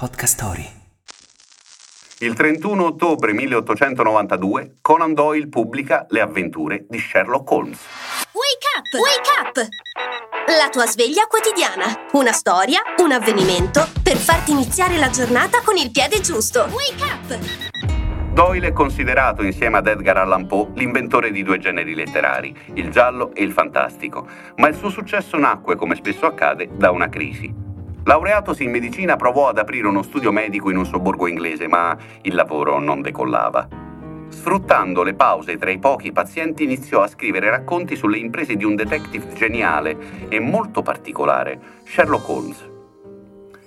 Podcast Story. Il 31 ottobre 1892 Conan Doyle pubblica Le avventure di Sherlock Holmes. Wake up! Wake up! La tua sveglia quotidiana. Una storia, un avvenimento per farti iniziare la giornata con il piede giusto. Wake up! Doyle è considerato insieme ad Edgar Allan Poe l'inventore di due generi letterari, il giallo e il fantastico, ma il suo successo nacque, come spesso accade, da una crisi. Laureatosi in medicina provò ad aprire uno studio medico in un sobborgo inglese, ma il lavoro non decollava. Sfruttando le pause tra i pochi pazienti iniziò a scrivere racconti sulle imprese di un detective geniale e molto particolare, Sherlock Holmes.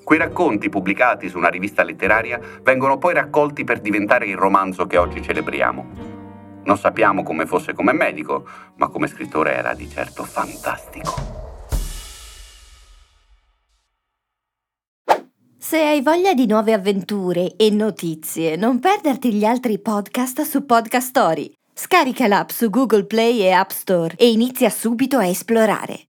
Quei racconti pubblicati su una rivista letteraria vengono poi raccolti per diventare il romanzo che oggi celebriamo. Non sappiamo come fosse come medico, ma come scrittore era di certo fantastico. Se hai voglia di nuove avventure e notizie, non perderti gli altri podcast su Podcast Story. Scarica l'app su Google Play e App Store e inizia subito a esplorare.